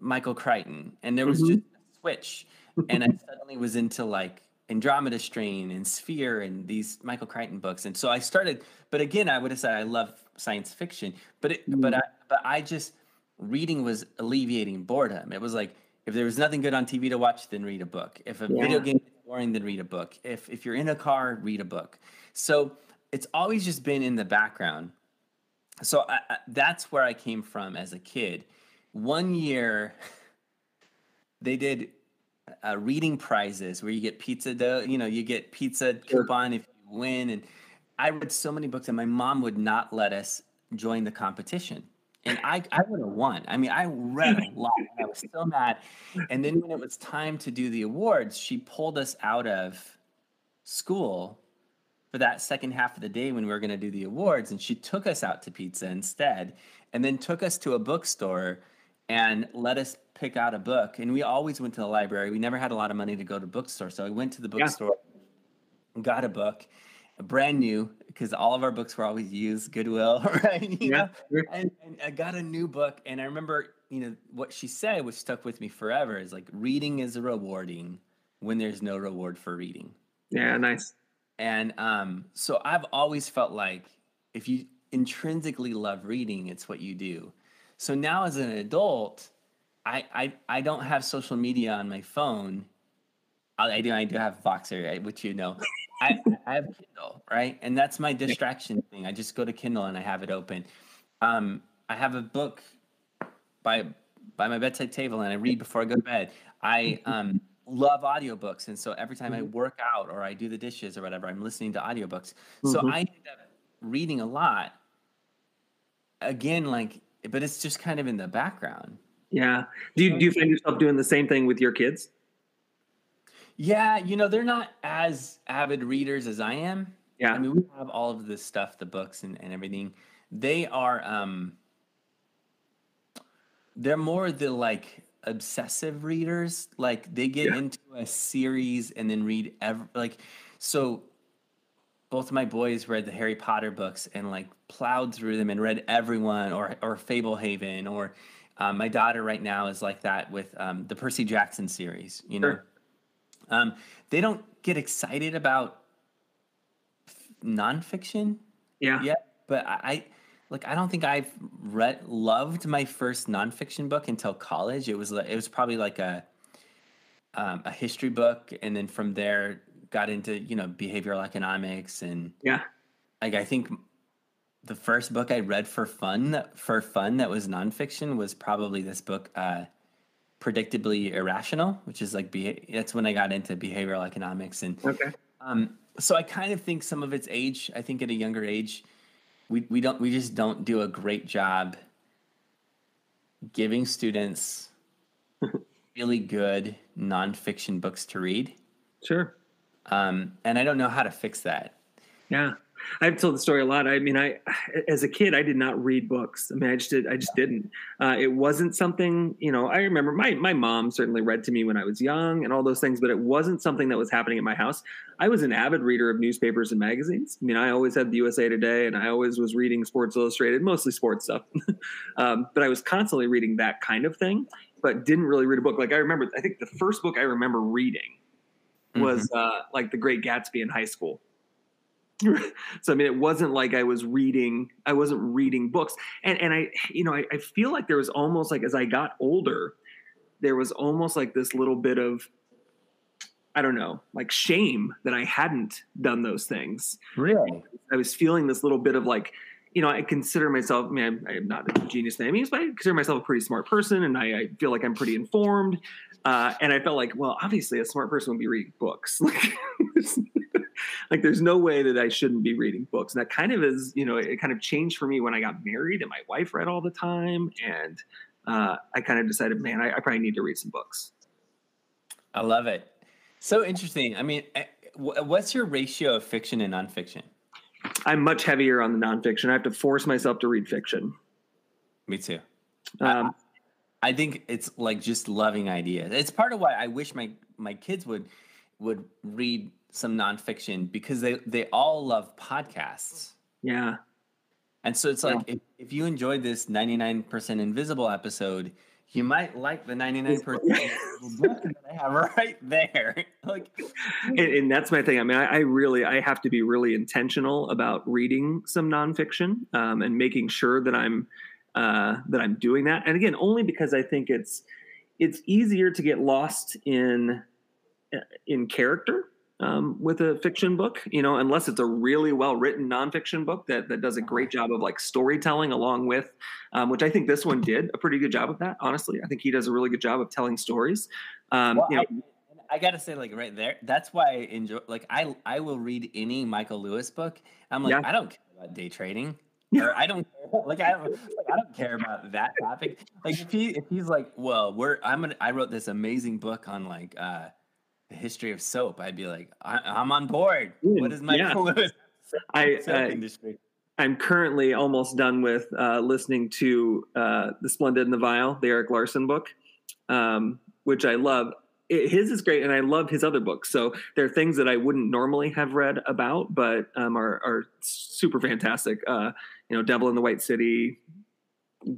Michael Crichton. And there was mm-hmm. just switch, and I suddenly was into like Andromeda Strain and Sphere and these Michael Crichton books. And so I started, but again, I would have said I love science fiction, but it, mm. but I, but I just reading was alleviating boredom. It was like if there was nothing good on TV to watch, then read a book. If a yeah. video game is boring, then read a book. If if you're in a car, read a book. So it's always just been in the background. So I, I, that's where I came from as a kid. One year. they did uh, reading prizes where you get pizza dough. You know, you get pizza coupon if you win. And I read so many books, and my mom would not let us join the competition. And I, I would have won. I mean, I read a lot. I was so mad. And then when it was time to do the awards, she pulled us out of school for that second half of the day when we were going to do the awards. And she took us out to pizza instead, and then took us to a bookstore and let us pick out a book. And we always went to the library. We never had a lot of money to go to bookstore. So I went to the bookstore, yeah. got a book, brand new, because all of our books were always used, Goodwill, right? You yeah. And, and I got a new book. And I remember, you know, what she said, which stuck with me forever, is like reading is rewarding when there's no reward for reading. Yeah, nice. And um, so I've always felt like if you intrinsically love reading, it's what you do. So now as an adult, I, I, I don't have social media on my phone. I, I do I do have Voxer, right, which you know. I, I have Kindle, right? And that's my distraction thing. I just go to Kindle and I have it open. Um, I have a book by by my bedside table and I read before I go to bed. I um, love audiobooks. And so every time I mm-hmm. work out or I do the dishes or whatever, I'm listening to audiobooks. So mm-hmm. I reading a lot. Again, like, but it's just kind of in the background. Yeah. Do you do you find yourself doing the same thing with your kids? Yeah, you know, they're not as avid readers as I am. Yeah. I mean, we have all of this stuff, the books and, and everything. They are um they're more the like obsessive readers. Like they get Yeah. into a series and then read every like so both of my boys read the Harry Potter books and like plowed through them and read everyone or or Fablehaven or um, my daughter right now is like that with um, the Percy Jackson series. You know, Sure. um, they don't get excited about f- nonfiction Yeah. yet, but I, I like I don't think I've read loved my first nonfiction book until college. It was it was probably like a um, a history book, and then from there got into you know behavioral economics and Yeah. like I think the first book I read for fun that for fun that was nonfiction was probably this book, uh, Predictably Irrational, which is like be- that's when I got into behavioral economics and Okay. um, so I kind of think some of its age. I think at a younger age, we we don't we just don't do a great job giving students really good nonfiction books to read. Sure. Um, and I don't know how to fix that. Yeah. I've told the story a lot. I mean, I, as a kid, I did not read books. I mean, I just did, I just didn't. Uh, it wasn't something, you know, I remember my, my mom certainly read to me when I was young and all those things, but it wasn't something that was happening at my house. I was an avid reader of newspapers and magazines. I mean, I always had the USA Today and I always was reading Sports Illustrated, mostly sports stuff. um, but I was constantly reading that kind of thing, but didn't really read a book. Like I remember, I think the first book I remember reading was uh, like The Great Gatsby in high school. so I mean, it wasn't like I was reading. I wasn't reading books, and and I, you know, I, I feel like there was almost like as I got older, there was almost like this little bit of, I don't know, like shame that I hadn't done those things. Really? I was feeling this little bit of like, you know, I consider myself, I mean, I'm, I'm not a genius by any means, but I consider myself a pretty smart person and I, I feel like I'm pretty informed. Uh, and I felt like, well, obviously a smart person would be reading books. Like, like there's no way that I shouldn't be reading books. And that kind of is, you know, it kind of changed for me when I got married and my wife read all the time. And uh, I kind of decided, man, I, I probably need to read some books. I love it. So interesting. I mean, eh, what's your ratio of fiction and nonfiction? I'm much heavier on the nonfiction. I have to force myself to read fiction. Me too. Um, I think it's like just loving ideas. It's part of why I wish my my kids would would read some nonfiction because they they all love podcasts. yeah. And so it's like if, if you enjoyed this 99% invisible episode, you might like the 99% book that I have right there. like and, and that's my thing. I mean, I, I really, I have to be really intentional about reading some nonfiction um, and making sure that I'm uh, that I'm doing that. And again, only because I think it's it's easier to get lost in uh, in character um, with a fiction book, you know, unless it's a really well written nonfiction book that that does a great job of like storytelling along with, um, which I think this one did a pretty good job of that. Honestly, I think he does a really good job of telling stories. Um, Well, you know, I, I gotta say, like right there, that's why I enjoy. Like I, I will read any Michael Lewis book. I'm like, Yeah. I don't care about day trading. Or I don't like I don't like, I don't care about that topic. Like if he if he's like, well, we're I'm gonna I wrote this amazing book on like uh the history of soap. I'd be like, I, I'm on board. What is Yeah. Lewis? I, soap I industry? I'm currently almost done with uh, listening to uh, The Splendid and the Vile, the Erik Larson book, um, which I love. It, his is great, and I love his other books. So there are things that I wouldn't normally have read about, but um, are, are super fantastic. Uh, you know, Devil in the White City,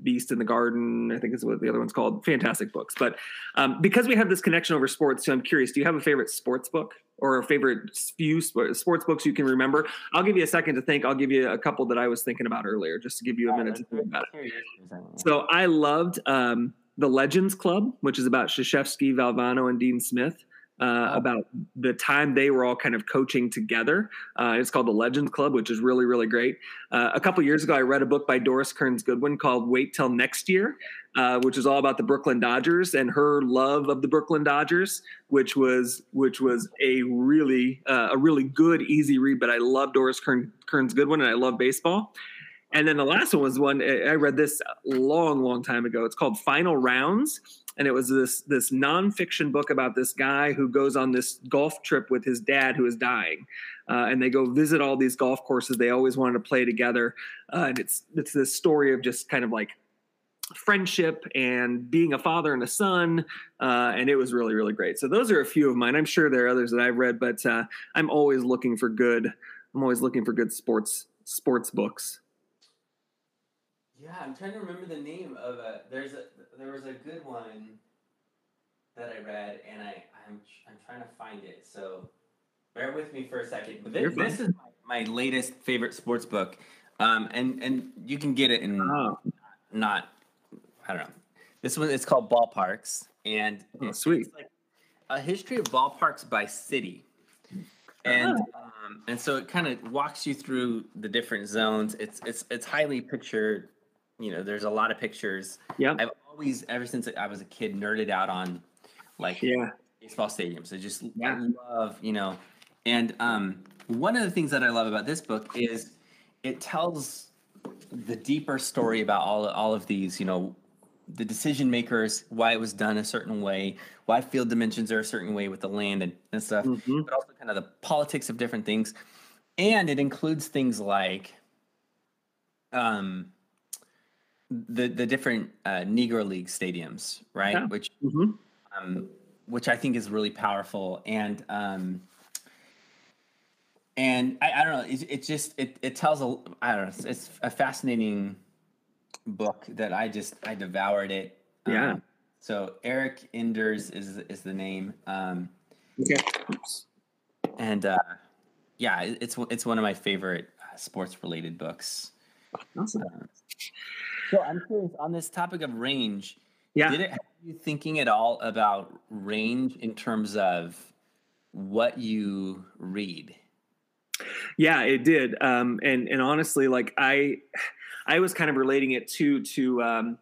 Beast in the Garden, I think is what the other one's called. Fantastic books. But um, because we have this connection over sports, so I'm curious, do you have a favorite sports book or a favorite few sports books you can remember? I'll give you a second to think. I'll give you a couple that I was thinking about earlier, just to give you a minute to think about it. So I loved um, the Legends Club, which is about Krzyzewski, Valvano, and Dean Smith. Uh, about the time they were all kind of coaching together. Uh, it's called the Legends Club, which is really, really great. Uh, a couple years ago, I read a book by Doris Kearns Goodwin called Wait Till Next Year, uh, which is all about the Brooklyn Dodgers and her love of the Brooklyn Dodgers, which was which was a really uh, a really good, easy read. But I love Doris Kearns Goodwin and I love baseball. And then the last one was one I read this long, long time ago. It's called Final Rounds and it was this this nonfiction book about this guy who goes on this golf trip with his dad who is dying, uh, and they go visit all these golf courses they always wanted to play together, uh, and it's it's this story of just kind of like friendship and being a father and a son, uh, and it was really really great. So those are a few of mine. I'm sure there are others that I've read, but uh, I'm always looking for good. I'm always looking for good sports sports books. Yeah, I'm trying to remember the name of a. There's a there was a good one that I read, and I I'm I'm trying to find it. So bear with me for a second. This, this is my, my, latest favorite sports book, um, and and you can get it in oh. not I don't know. This one it's called Ballparks, and oh, sweet. It's like a history of ballparks by city and oh. um, and so it kind of walks you through the different zones. It's it's it's highly pictured you know, there's a lot of pictures. Yeah. I've always, ever since I was a kid, nerded out on like yeah. baseball stadiums. I just yeah. I love, you know, and um, one of the things that I love about this book is it tells the deeper story about all all of these, you know, the decision makers, why it was done a certain way, why field dimensions are a certain way with the land and, and stuff, mm-hmm. but also kind of the politics of different things. And it includes things like um, the the different uh, Negro League stadiums, right? Yeah. Which mm-hmm. um, which I think is really powerful, and um, and I, I don't know, it, it just it it tells a I don't know, it's a fascinating book that I just I devoured it. Yeah. Um, so Eric Enders is is the name. Um, okay. And uh, yeah, it's it's one of my favorite uh, sports related books. Awesome. Uh, so I'm curious on this topic of range. Yeah. Did it have you thinking at all about range in terms of what you read? Yeah, it did. Um, and and honestly, like I, I was kind of relating it to to. Um,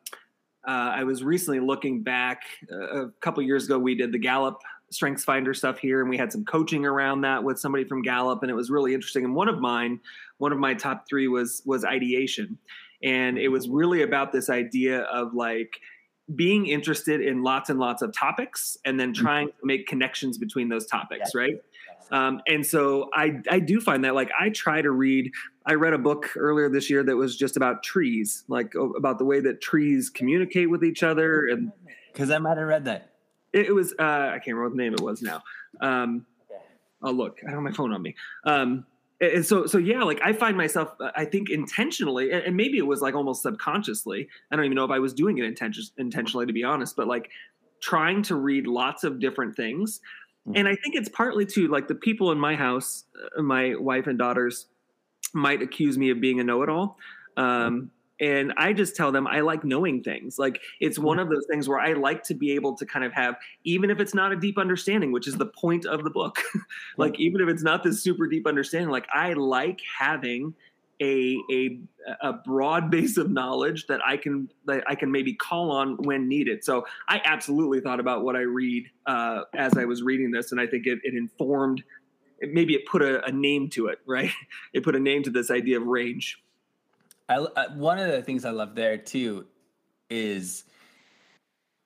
uh, I was recently looking back uh, a couple years ago. We did the Gallup Strengths Finder stuff here, and we had some coaching around that with somebody from Gallup, and it was really interesting. And one of mine, one of my top three was was ideation, and it was really about this idea of like being interested in lots and lots of topics and then mm-hmm. trying to make connections between those topics right? Um, and so I, I do find that like i try to read i read a book earlier this year that was just about trees like about the way that trees communicate with each other and because i might have read that. It, it was uh, i can't remember what the name it was now. Um, oh look. I have my phone on me. Um, and so so yeah like i find myself uh, i think intentionally and maybe it was like almost subconsciously i don't even know if i was doing it intention, intentionally to be honest but like trying to read lots of different things mm-hmm. and i think it's partly too like the people in my house uh, my wife and daughters might accuse me of being a know-it-all um, and I just tell them I like knowing things. Like it's one of those things where I like to be able to kind of have, even if it's not a deep understanding, which is the point of the book. like even if it's not this super deep understanding, like I like having a a a broad base of knowledge that I can that I can maybe call on when needed. So I absolutely thought about what I read uh, as I was reading this, and I think it, it informed. Maybe it put a, a name to it, right? It put a name to this idea of range. I, uh, one of the things I love there too is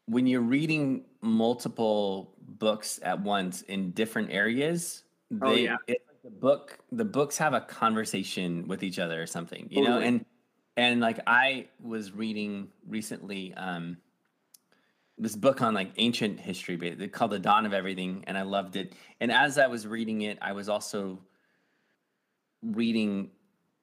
when you're reading multiple books at once in different areas. Oh, they, oh, yeah. the book the books have a conversation with each other or something, you totally. know, and and like I was reading recently um, this book on like ancient history called the dawn of everything and i loved it and as i was reading it i was also reading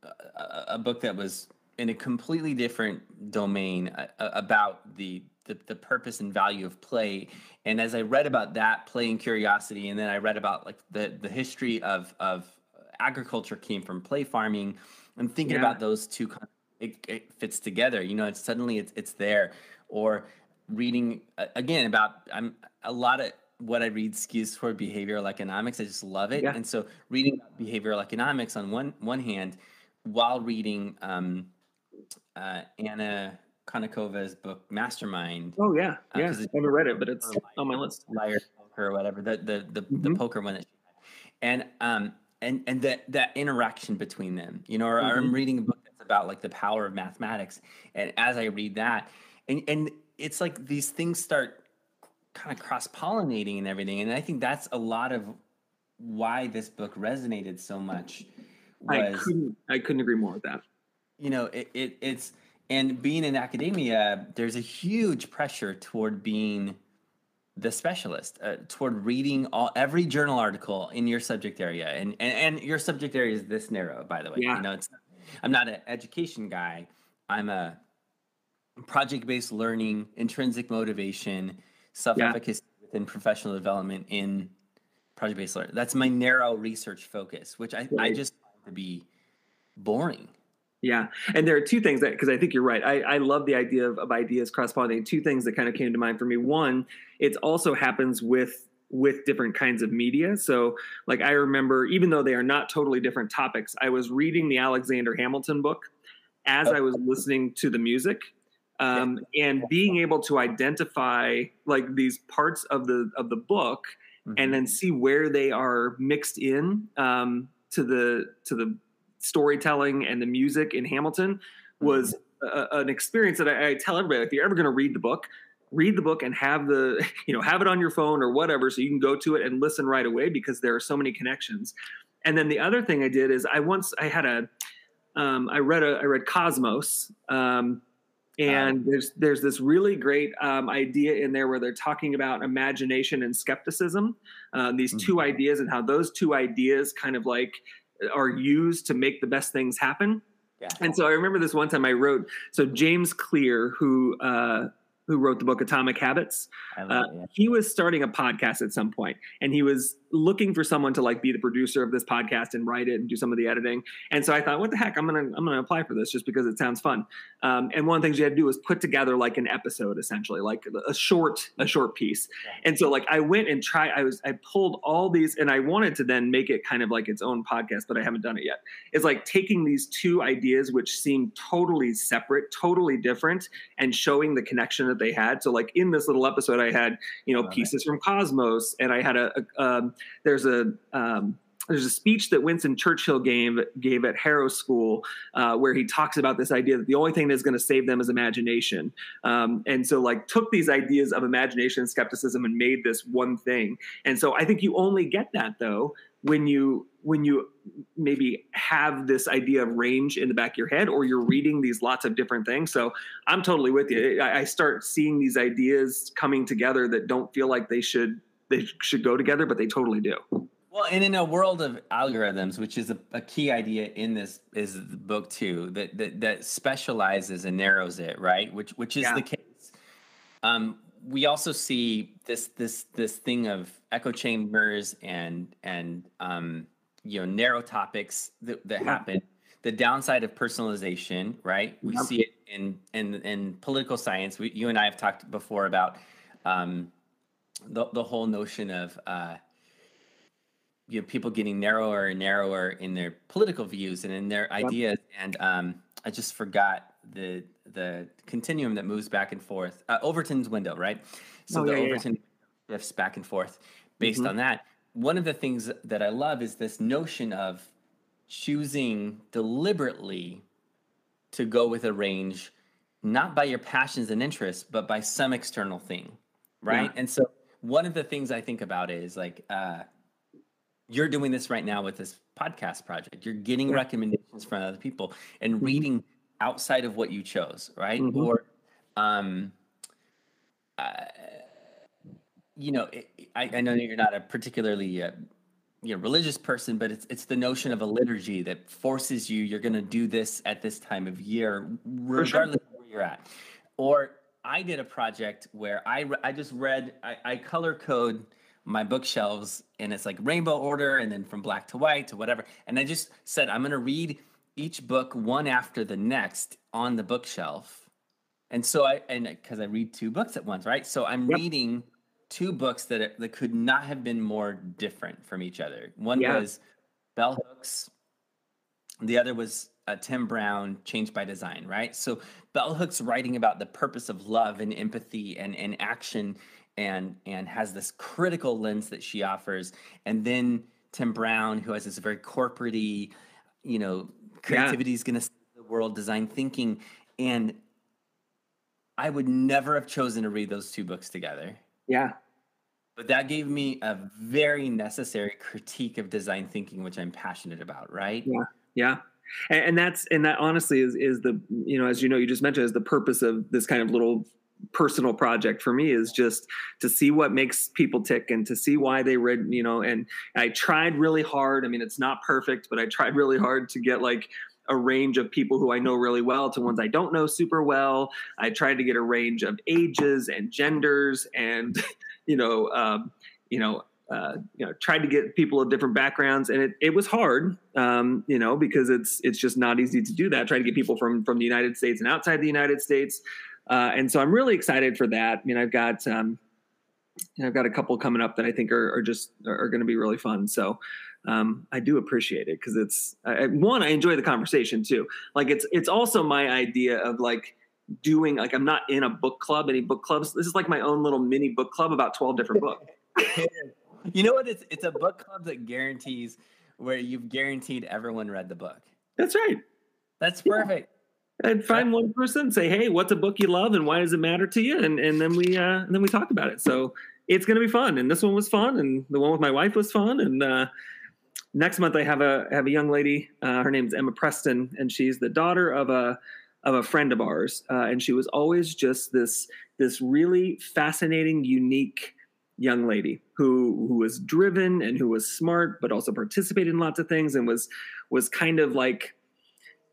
a, a book that was in a completely different domain uh, uh, about the, the, the purpose and value of play. And as I read about that play and curiosity, and then I read about like the the history of of agriculture came from play farming, and thinking yeah. about those two, it, it fits together. You know, it's suddenly it's it's there. Or reading again about I'm a lot of what I read skews toward behavioral economics. I just love it. Yeah. And so reading behavioral economics on one one hand, while reading um, uh, Anna Konnikova's book Mastermind. Oh yeah, Uh, yeah. I haven't read it, but it's on my list. liar poker or whatever the the the, the Mhm. poker one that she had. and um and and that that interaction between them you know or, or i'm reading a book that's about like the power of mathematics and as i read that and and it's like these things start kind of cross pollinating and everything and i think that's a lot of why this book resonated so much I couldn't. I couldn't agree more with that. you know it, it it's and being in academia there's a huge pressure toward being the specialist uh, toward reading all every journal article in your subject area and, and and your subject area is this narrow by the way Yeah. you know it's i'm not an education guy i'm a project-based learning intrinsic motivation self-efficacy within professional development in project-based learning that's my narrow research focus which i, I just to be boring Yeah, and there are two things that because I think you're right. I, I love the idea of, of ideas cross pollinating. Two things that kind of came to mind for me. One, it also happens with with different kinds of media. So, like I remember, even though they are not totally different topics, I was reading the Alexander Hamilton book as I was listening to the music. Um, and being able to identify like these parts of the of the book Mhm. and then see where they are mixed in um, to the to the storytelling and the music in Hamilton was a, an experience that I, I tell everybody if you're ever going to read the book read the book and have the you know have it on your phone or whatever so you can go to it and listen right away because there are so many connections. And then the other thing i did is i once i had a um, i read a i read cosmos um, and there's there's this really great um, idea in there where they're talking about imagination and skepticism. Uh, these two ideas and how those two ideas kind of like are used to make the best things happen. Yeah and so I remember this one time I wrote. So James Clear, who uh, who wrote the book Atomic Habits, I uh, he was starting a podcast at some point, and he was looking for someone to like be the producer of this podcast and write it and do some of the editing. And so I thought, what the heck, I'm gonna I'm gonna apply for this just because it sounds fun. Um, and one of the things you had to do was put together like an episode, essentially, like a short a short piece. Yeah. And so like I went and tried. I was I pulled all these, and I wanted to then make it kind of like its own podcast, but I haven't done it yet. It's like taking these two ideas which seem totally separate, totally different, and showing the connection that they had. So like in this little episode, I had you know Love it. pieces from Cosmos, and I had a, a um, there's a um, there's a speech that Winston Churchill gave gave at Harrow School uh, where he talks about this idea that the only thing that's going to save them is imagination. Um, and so, like, took these ideas of imagination and skepticism and made this one thing. And so, I think you only get that though when you when you maybe have this idea of range in the back of your head or you're reading these lots of different things so i'm totally with you i, I start seeing these ideas coming together that don't feel like they should they should go together but they totally do Well, and in a world of algorithms, which is a, a key idea in this is the book too, that that, that specializes and narrows it, right? Which which is Yeah. the case. Um, we also see this this this thing of echo chambers and and um, you know narrow topics that, that Yeah. happen. The downside of personalization, right? We Yep. see it in in in political science. We, you and I have talked before about um, the the whole notion of uh, you know people getting narrower and narrower in their political views and in their Yep. ideas and um, i just forgot the the continuum that moves back and forth uh, overton's window right so Oh, the yeah, yeah, yeah. overton shifts back and forth based Mhm. on that one of the things that i love is this notion of choosing deliberately to go with a range not by your passions and interests but by some external thing right Yeah. and so one of the things i think about is like uh, you're doing this right now with this podcast project you're getting Yeah. recommendations from other people and Mhm. reading outside of what you chose right Mhm. or um uh, you know it, I, I know you're not a particularly uh, you know religious person but it's it's the notion of a liturgy that forces you you're going to do this at this time of year For sure. regardless of where you're at or i did a project where i i just read I, I color code my bookshelves and it's like rainbow order and then from black to white to whatever and i just said i'm going to read each book one after the next on the bookshelf and so i and because i read two books at once right so i'm Yep. reading two books that that could not have been more different from each other. One Yeah. was Bell Hooks. The other was uh, Tim Brown, Changed by Design, right? So Bell Hooks writing about the purpose of love and empathy and, and action and and has this critical lens that she offers. And then Tim Brown, who has this very corporate you know, creativity is going to the world, design thinking. And I would never have chosen to read those two books together. Yeah. But that gave me a very necessary critique of design thinking, which I'm passionate about, right? Yeah. Yeah. And, and that's and that honestly is is the you know as you know you just mentioned is the purpose of this kind of little personal project for me is just to see what makes people tick and to see why they read you know and I tried really hard I mean it's not perfect but I tried really hard to get like a range of people who I know really well to ones I don't know super well. I tried to get a range of ages and genders and you know um, you know uh, you know tried to get people of different backgrounds and it, it was hard um, you know because it's it's just not easy to do that try to get people from from the united states and outside the united states uh, and so i'm really excited for that. I mean i've got um, i've got a couple coming up that i think are, are just are, going to be really fun so um, i do appreciate it because it's I, one i enjoy the conversation too like it's it's also my idea of like doing like i'm not in a book club any book clubs this is like my own little mini book club about 12 different books you know what? It's it's a book club that guarantees where you've guaranteed everyone read the book. That's right. That's perfect. Yeah. And find one person, say, "Hey, what's a book you love, and why does it matter to you?" And and then we uh, and then we talk about it. So it's going to be fun. And this one was fun, and the one with my wife was fun. And uh, next month I have a have a young lady. Uh, her name's Emma Preston, and she's the daughter of a of a friend of ours. Uh, and she was always just this this really fascinating, unique young lady who who was driven and who was smart but also participated in lots of things and was was kind of like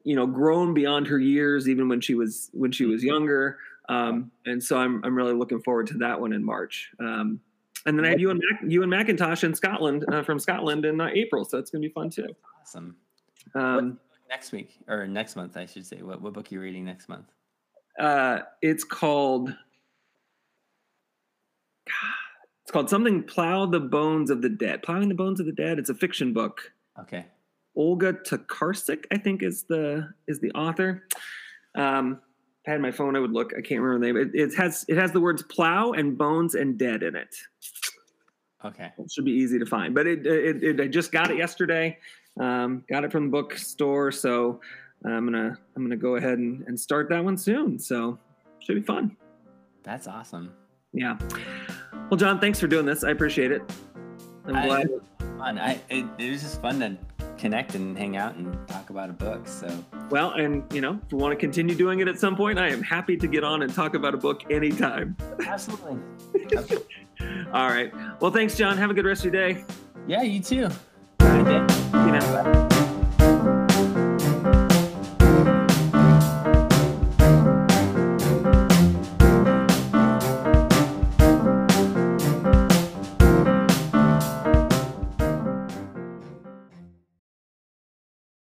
you know grown beyond her years even when she was when she was younger um, and so I'm I'm really looking forward to that one in March. Um, and then I have you and Mac, you and Macintosh in Scotland uh, from Scotland in uh, April, so it's gonna be fun too. Awesome. Um, next week or next month, I should say. What what book are you reading next month? Uh, it's called. It's called something "Plow the Bones of the Dead." Plowing the Bones of the Dead. It's a fiction book. Okay. Olga Tokarczuk, I think, is the is the author. Um, if I had my phone, I would look. I can't remember the name. It, it has it has the words "plow" and "bones" and "dead" in it. Okay. It should be easy to find. But it, it, it I just got it yesterday. Um, got it from the bookstore, so I'm gonna I'm gonna go ahead and, and start that one soon. So should be fun. That's awesome. Yeah. Well, John, thanks for doing this. I appreciate it. I'm I- glad. Fun. I it, it was just fun to connect and hang out and talk about a book. So Well, and you know, if we want to continue doing it at some point, I am happy to get on and talk about a book anytime. absolutely. All right. Well, thanks, John. Have a good rest of your day. yeah, you too. Right. See you.